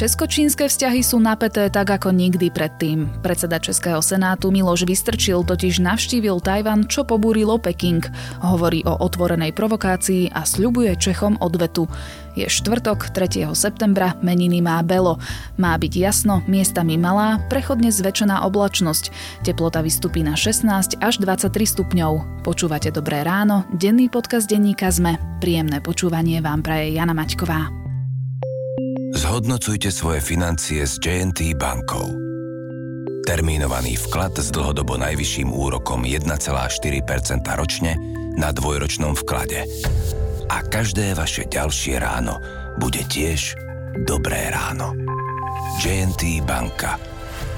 Česko-čínske vzťahy sú napäté tak ako nikdy predtým. Predseda Českého senátu Miloš Vystrčil totiž navštívil Tajvan, čo pobúrilo Peking. Hovorí o otvorenej provokácii a sľubuje Čechom odvetu. Je štvrtok, 3. septembra, meniny má Belo. Má byť jasno, miestami malá, prechodne zväčšená oblačnosť. Teplota vystupí na 16 až 23 stupňov. Počúvate Dobré ráno, denný podcast denníka ZME. Príjemné počúvanie vám praje Jana Maťková. Zhodnocujte svoje financie s JNT bankou. Termínovaný vklad s dlhodobo najvyšším úrokom 1,4% ročne na dvojročnom vklade. A každé vaše ďalšie ráno bude tiež dobré ráno. JNT banka.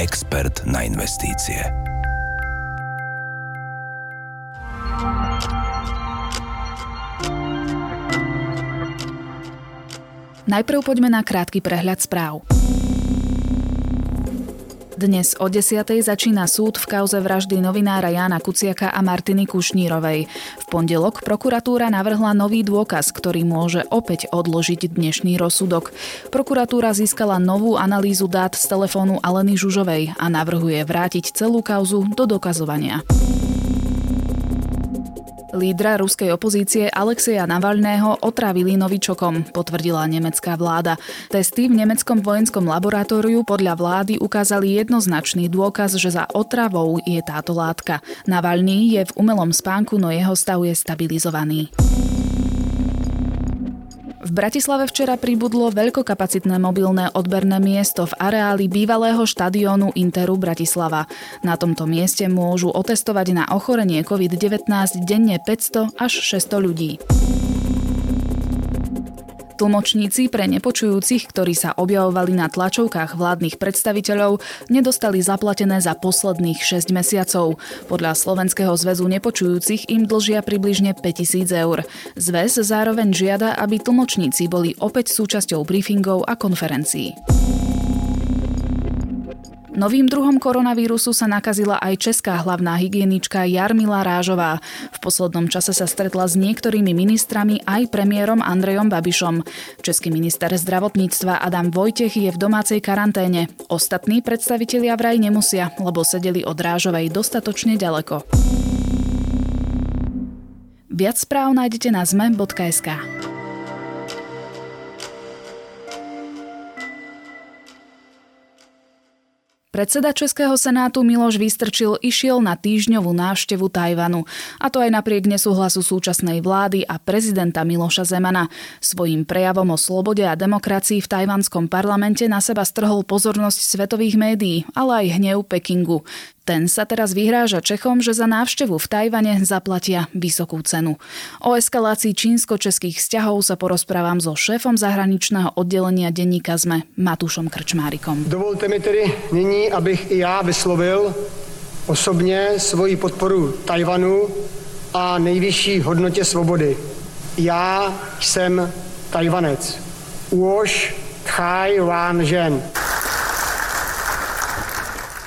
Expert na investície. Najprv poďme na krátky prehľad správ. Dnes o 10. začína súd v kauze vraždy novinára Jána Kuciaka a Martiny Kušnírovej. V pondelok prokuratúra navrhla nový dôkaz, ktorý môže opäť odložiť dnešný rozsudok. Prokuratúra získala novú analýzu dát z telefónu Aleny Žužovej a navrhuje vrátiť celú kauzu do dokazovania. Lídra ruskej opozície Alexeja Navalného otrávili novičokom, potvrdila nemecká vláda. Testy v nemeckom vojenskom laboratóriu podľa vlády ukázali jednoznačný dôkaz, že za otravou je táto látka. Navalný je v umelom spánku, no jeho stav je stabilizovaný. Bratislave včera pribudlo veľkokapacitné mobilné odberné miesto v areáli bývalého štadiónu Interu Bratislava. Na tomto mieste môžu otestovať na ochorenie COVID-19 denne 500 až 600 ľudí. Tlmočníci pre nepočujúcich, ktorí sa objavovali na tlačovkách vládnych predstaviteľov, nedostali zaplatené za posledných 6 mesiacov. Podľa Slovenského zväzu nepočujúcich im dlžia približne 5000 eur. Zväz zároveň žiada, aby tlmočníci boli opäť súčasťou briefingov a konferencií. Novým druhom koronavírusu sa nakazila aj česká hlavná hygienička Jarmila Rážová. V poslednom čase sa stretla s niektorými ministrami aj premiérom Andrejom Babišom. Český minister zdravotníctva Adam Vojtech je v domácej karanténe. Ostatní predstavitelia vraj nemusia, lebo sedeli od Rážovej dostatočne ďaleko. Viac správ nájdete na zme.sk. Predseda Českého senátu Miloš Vystrčil išiel na týždňovú návštevu Tajvanu. A to aj napriek nesúhlasu súčasnej vlády a prezidenta Miloša Zemana. Svojím prejavom o slobode a demokracii v tajvanskom parlamente na seba strhol pozornosť svetových médií, ale aj hnev Pekingu. Ten sa teraz vyhráža Čechom, že za návštevu v Tajvane zaplatia vysokú cenu. O eskalácii čínsko-českých vzťahov sa porozprávam so šéfom zahraničného oddelenia denníka ZME Matúšom Krčmárikom. Dovolte mi tedy nyní, abych i já vyslovil osobně svoji podporu Tajvanu a nejvyšší hodnotě svobody. Já jsem Tajvanec. Uoš Tchaj Wan Zhen.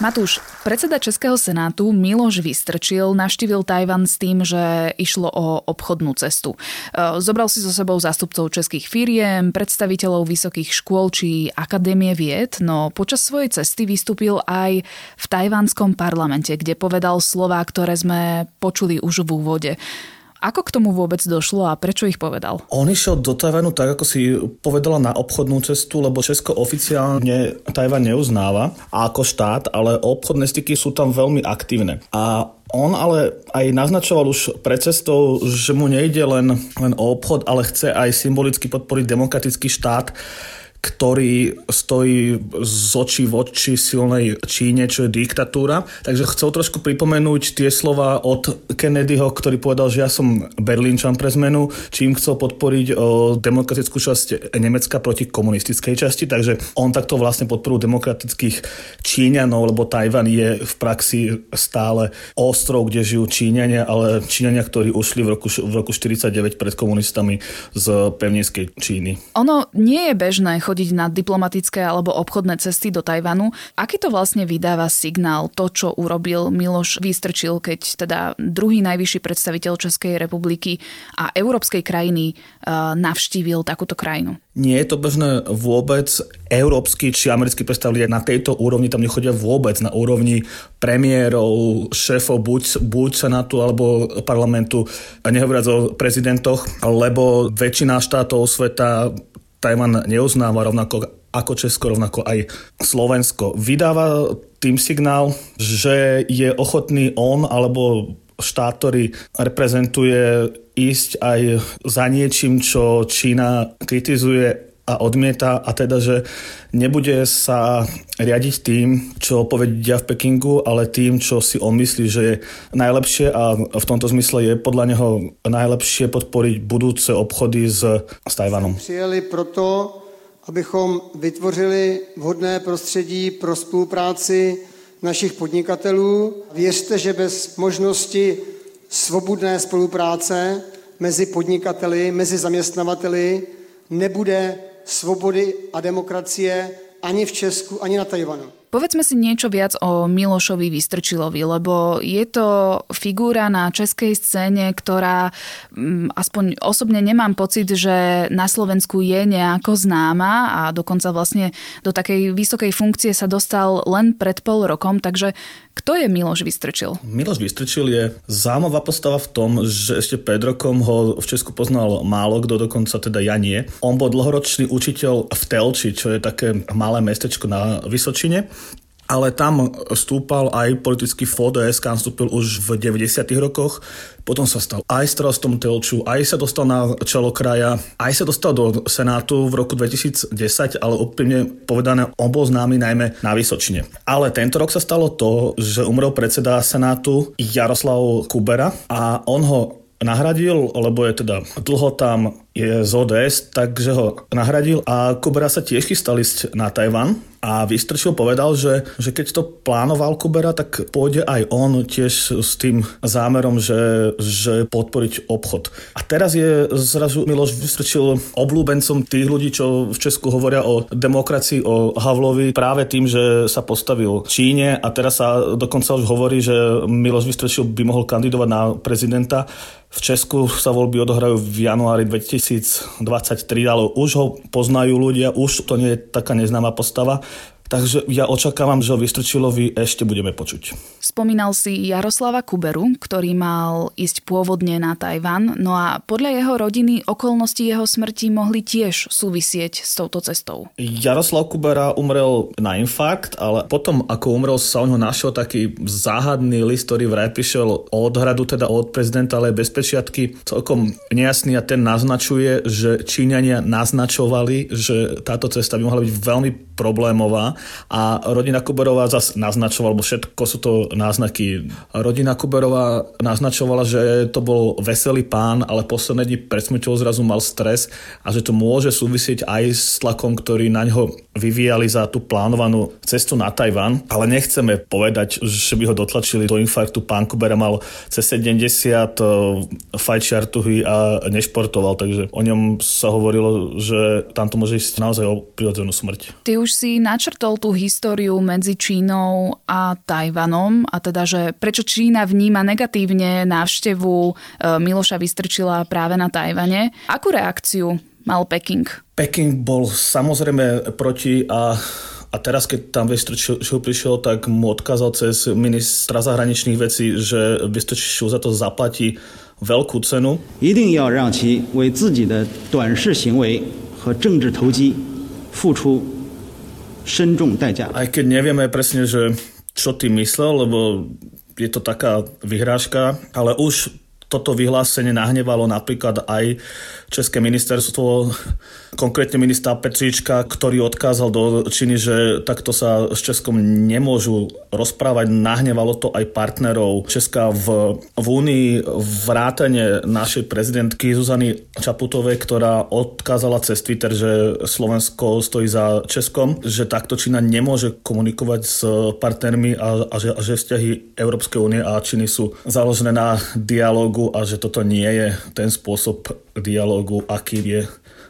Matúš, Predseda Českého senátu Miloš Vystrčil navštívil Tajvan s tým, že išlo o obchodnú cestu. E, zobral si so sebou zástupcov českých firiem, predstaviteľov vysokých škôl či akadémie vied, no počas svojej cesty vystúpil aj v tajvanskom parlamente, kde povedal slova, ktoré sme počuli už v úvode. Ako k tomu vôbec došlo a prečo ich povedal? On išiel do Tajvanu tak, ako si povedala, na obchodnú cestu, lebo Česko oficiálne Tajvan neuznáva ako štát, ale obchodné styky sú tam veľmi aktívne. A on ale aj naznačoval už pred cestou, že mu nejde len, len o obchod, ale chce aj symbolicky podporiť demokratický štát ktorý stojí z očí v oči silnej Číne, čo je diktatúra. Takže chcel trošku pripomenúť tie slova od Kennedyho, ktorý povedal, že ja som Berlínčan pre zmenu, čím chcel podporiť demokratickú časť Nemecka proti komunistickej časti. Takže on takto vlastne podporu demokratických Číňanov, lebo Tajvan je v praxi stále ostrov, kde žijú Číňania, ale Číňania, ktorí ušli v roku, v roku 49 pred komunistami z pevninskej Číny. Ono nie je bežné chodiť na diplomatické alebo obchodné cesty do Tajvanu. Aký to vlastne vydáva signál, to, čo urobil Miloš Vystrčil, keď teda druhý najvyšší predstaviteľ Českej republiky a európskej krajiny uh, navštívil takúto krajinu? Nie je to bežné vôbec. Európsky či americkí predstaviteľi na tejto úrovni tam nechodia vôbec na úrovni premiérov, šéfov buď, buď senátu alebo parlamentu, nehovoriac o prezidentoch, lebo väčšina štátov sveta Tajvan neuznáva rovnako ako Česko, rovnako aj Slovensko. Vydáva tým signál, že je ochotný on alebo štát, ktorý reprezentuje ísť aj za niečím, čo Čína kritizuje a odmieta a teda, že nebude sa riadiť tým, čo povedia v Pekingu, ale tým, čo si on myslí, že je najlepšie a v tomto zmysle je podľa neho najlepšie podporiť budúce obchody s, s Tajvanom. Přijeli proto, abychom vytvořili vhodné prostředí pro spolupráci našich podnikatelů. Věřte, že bez možnosti svobodné spolupráce mezi podnikateli, mezi zaměstnavateli nebude svobody a demokracie ani v Česku, ani na Tajvanu. Povedzme si niečo viac o Milošovi Vystrčilovi, lebo je to figúra na českej scéne, ktorá mm, aspoň osobne nemám pocit, že na Slovensku je nejako známa a dokonca vlastne do takej vysokej funkcie sa dostal len pred pol rokom, takže kto je Miloš Vystrčil? Miloš Vystrčil je zaujímavá postava v tom, že ešte pred rokom ho v Česku poznal málo kto, dokonca teda ja nie. On bol dlhoročný učiteľ v Telči, čo je také malé mestečko na Vysočine ale tam stúpal aj politický FODS, kam vstúpil už v 90. rokoch. Potom sa stal aj starostom Telču, aj sa dostal na čelo kraja, aj sa dostal do Senátu v roku 2010, ale úplne povedané, on bol známy najmä na Vysočine. Ale tento rok sa stalo to, že umrel predseda Senátu Jaroslav Kubera a on ho nahradil, lebo je teda dlho tam je z ODS, takže ho nahradil a Kubera sa tiež chystal ísť na Tajvan a Vystrčil povedal, že, že keď to plánoval Kubera, tak pôjde aj on tiež s tým zámerom, že, že podporiť obchod. A teraz je zrazu Miloš Vystrčil oblúbencom tých ľudí, čo v Česku hovoria o demokracii, o Havlovi práve tým, že sa postavil Číne a teraz sa dokonca už hovorí, že Miloš Vystrčil by mohol kandidovať na prezidenta. V Česku sa voľby odohrajú v januári 2023, ale už ho poznajú ľudia, už to nie je taká neznáma postava. Takže ja očakávam, že o Vystrčilovi ešte budeme počuť. Spomínal si Jaroslava Kuberu, ktorý mal ísť pôvodne na Tajvan, no a podľa jeho rodiny okolnosti jeho smrti mohli tiež súvisieť s touto cestou. Jaroslav Kubera umrel na infarkt, ale potom, ako umrel, sa o ňo našiel taký záhadný list, ktorý vraj prišiel od hradu, teda od prezidenta, ale bez pečiatky, celkom nejasný a ten naznačuje, že Číňania naznačovali, že táto cesta by mohla byť veľmi problémová a rodina Kuberová zase naznačovala, lebo všetko sú to náznaky. Rodina Kuberová naznačovala, že to bol veselý pán, ale posledné dni pred zrazu mal stres a že to môže súvisieť aj s tlakom, ktorý na ňo vyvíjali za tú plánovanú cestu na Tajvan. Ale nechceme povedať, že by ho dotlačili do infarktu. Pán Kubera mal cez 70 eh, fajčiar a nešportoval, takže o ňom sa hovorilo, že tam to môže ísť naozaj o prirodzenú smrť. Ty už si načrtol tú históriu medzi Čínou a Tajvanom a teda, že prečo Čína vníma negatívne návštevu e, Miloša Vystrčila práve na Tajvane. Akú reakciu mal Peking? Peking bol samozrejme proti a a teraz, keď tam Vystrčil prišiel, tak mu odkázal cez ministra zahraničných vecí, že Vystrčil za to zaplatí veľkú cenu. 一定要让其为自己的短视行为和政治投机付出深重代价。Aj keď nevieme presne, že čo ty myslel, lebo je to taká vyhrážka, ale už toto vyhlásenie nahnevalo napríklad aj České ministerstvo, konkrétne ministra Petříčka, ktorý odkázal do Číny, že takto sa s Českom nemôžu rozprávať. Nahnevalo to aj partnerov Česka v, v Únii, vrátane našej prezidentky Zuzany Čaputovej, ktorá odkázala cez Twitter, že Slovensko stojí za Českom, že takto Čína nemôže komunikovať s partnermi a, a, že, a že vzťahy Európskej únie a Číny sú založené na dialogu a že toto nie je ten spôsob dialogu, aký je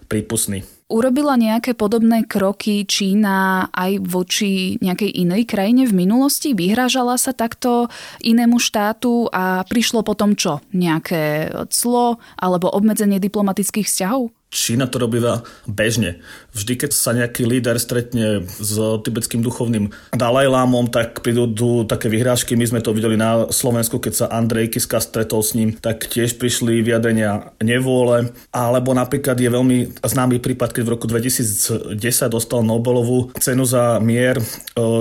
prípustný. Urobila nejaké podobné kroky Čína aj voči nejakej inej krajine v minulosti? Vyhrážala sa takto inému štátu a prišlo potom čo? Nejaké clo alebo obmedzenie diplomatických vzťahov? Čína to robíva bežne. Vždy, keď sa nejaký líder stretne s tibetským duchovným Dalajlámom, tak prídu také vyhrážky. My sme to videli na Slovensku, keď sa Andrej Kiska stretol s ním, tak tiež prišli vyjadrenia nevôle. Alebo napríklad je veľmi známy prípad, keď v roku 2010 dostal Nobelovú cenu za mier e,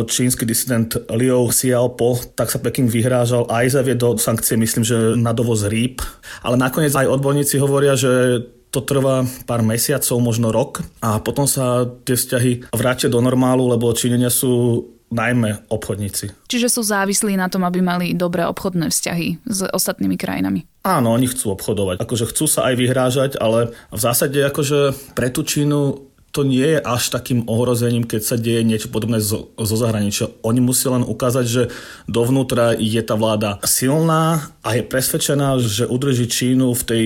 čínsky disident Liu Xiaopo, tak sa Peking vyhrážal aj zaviedol sankcie, myslím, že na dovoz rýb. Ale nakoniec aj odborníci hovoria, že to trvá pár mesiacov, možno rok a potom sa tie vzťahy vrátia do normálu, lebo Číňania sú najmä obchodníci. Čiže sú závislí na tom, aby mali dobré obchodné vzťahy s ostatnými krajinami. Áno, oni chcú obchodovať. Akože chcú sa aj vyhrážať, ale v zásade akože pre tú Čínu to nie je až takým ohrozením, keď sa deje niečo podobné zo, zo zahraničia. Oni musia len ukázať, že dovnútra je tá vláda silná a je presvedčená, že udrží Čínu v tej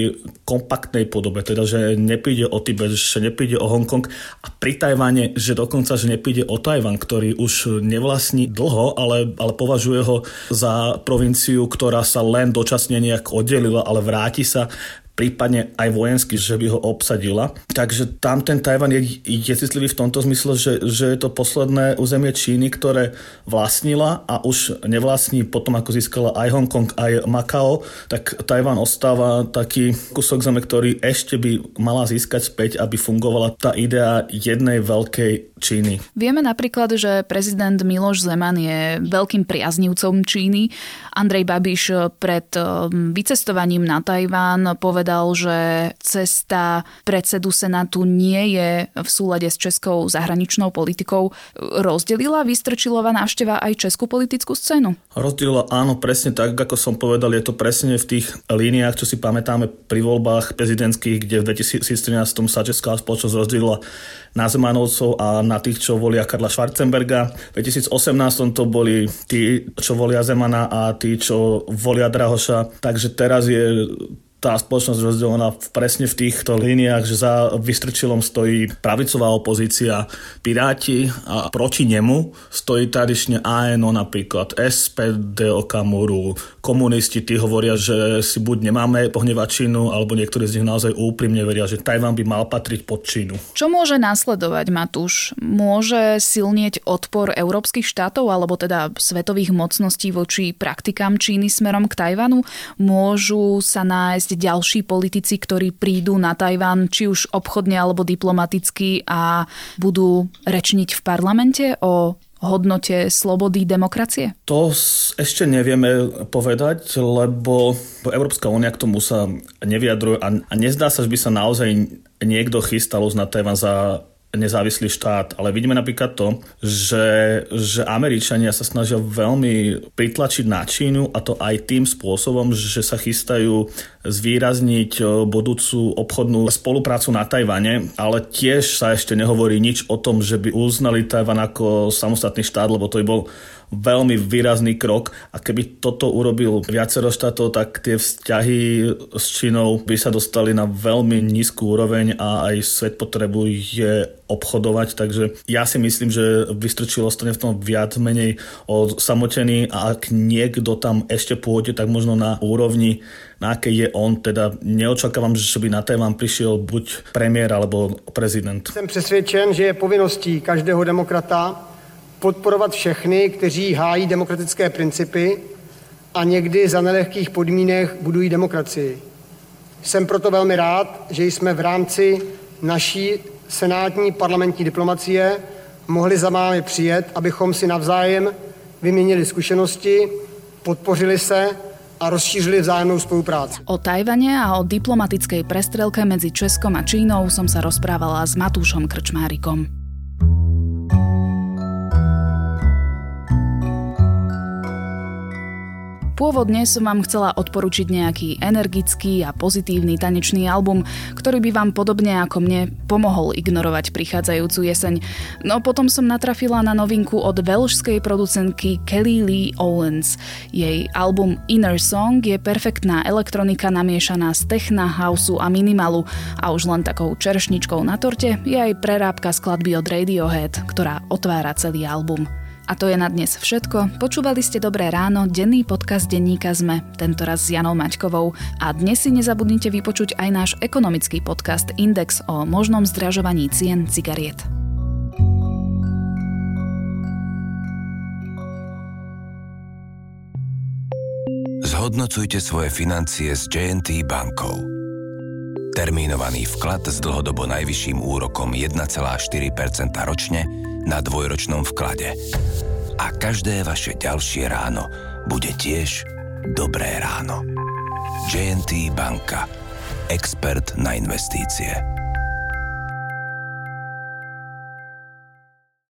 kompaktnej podobe, teda že nepíde o Tibet, že nepíde o Hongkong a pri Tajvane, že dokonca, že nepíde o Tajvan, ktorý už nevlastní dlho, ale, ale považuje ho za provinciu, ktorá sa len dočasne nejak oddelila, ale vráti sa prípadne aj vojensky, že by ho obsadila. Takže tam ten Tajvan je, je citlivý v tomto zmysle, že, že je to posledné územie Číny, ktoré vlastnila a už nevlastní potom, ako získala aj Hongkong, aj Makao, tak Tajvan ostáva taký kusok zeme, ktorý ešte by mala získať späť, aby fungovala tá idea jednej veľkej Číny. Vieme napríklad, že prezident Miloš Zeman je veľkým priaznivcom Číny. Andrej Babiš pred um, vycestovaním na Tajván povedal, že cesta predsedu Senátu nie je v súlade s českou zahraničnou politikou. Rozdelila Vystrčilová návšteva aj českú politickú scénu? Rozdelila áno, presne tak, ako som povedal, je to presne v tých líniách, čo si pamätáme pri voľbách prezidentských, kde v 2013 sa česká spoločnosť rozdelila na Zemanovcov a na tých, čo volia Karla Schwarzenberga. V 2018 to boli tí, čo volia Zemana a tí, čo volia Drahoša. Takže teraz je tá spoločnosť rozdelená presne v týchto líniách, že za Vystrčilom stojí pravicová opozícia Piráti a proti nemu stojí tradične ANO napríklad SPD Okamuru, komunisti, tí hovoria, že si buď nemáme pohnevať Čínu, alebo niektorí z nich naozaj úprimne veria, že Tajván by mal patriť pod Čínu. Čo môže následovať, Matúš? Môže silnieť odpor európskych štátov alebo teda svetových mocností voči praktikám Číny smerom k Tajvanu? Môžu sa nájsť nájsť ďalší politici, ktorí prídu na Tajván, či už obchodne alebo diplomaticky a budú rečniť v parlamente o hodnote slobody demokracie? To ešte nevieme povedať, lebo Európska únia k tomu sa nevyjadruje a, nezdá sa, že by sa naozaj niekto chystal uznať Tajvan za nezávislý štát, ale vidíme napríklad to, že, že Američania sa snažia veľmi pritlačiť na Čínu a to aj tým spôsobom, že sa chystajú zvýrazniť e, budúcu obchodnú spoluprácu na Tajvane, ale tiež sa ešte nehovorí nič o tom, že by uznali Tajvan ako samostatný štát, lebo to by bol veľmi výrazný krok. A keby toto urobil viacero štátov, tak tie vzťahy s Čínou by sa dostali na veľmi nízku úroveň a aj svet potrebuje obchodovať, takže ja si myslím, že Vystrčil ostane v tom viac menej samotený a ak niekto tam ešte pôjde, tak možno na úrovni na aké je on, teda neočakávam, že by na témam prišiel buď premiér alebo prezident. Jsem přesvědčen, že je povinností každého demokrata podporovat všechny, kteří hájí demokratické principy a někdy za nelehkých podmínek budují demokracii. Jsem proto velmi rád, že jsme v rámci naší senátní parlamentní diplomacie mohli za mámi přijet, abychom si navzájem vyměnili zkušenosti, podpořili se a rozšířili vzájemnou spolupráci. O Tajvane a o diplomatickej prestrelke medzi Českom a Čínou som sa rozprávala s Matúšom Krčmárikom. Pôvodne som vám chcela odporučiť nejaký energický a pozitívny tanečný album, ktorý by vám podobne ako mne pomohol ignorovať prichádzajúcu jeseň. No potom som natrafila na novinku od veľšskej producentky Kelly Lee Owens. Jej album Inner Song je perfektná elektronika namiešaná z techna, houseu a minimalu a už len takou čeršničkou na torte je aj prerábka skladby od Radiohead, ktorá otvára celý album. A to je na dnes všetko. Počúvali ste Dobré ráno, denný podcast denníka ZME, tentoraz s Janou Maťkovou. A dnes si nezabudnite vypočuť aj náš ekonomický podcast Index o možnom zdražovaní cien cigariet. Zhodnocujte svoje financie s JNT bankou. Termínovaný vklad s dlhodobo najvyšším úrokom 1,4% ročne – na dvojročnom vklade. A každé vaše ďalšie ráno bude tiež dobré ráno. JNT Banka. Expert na investície.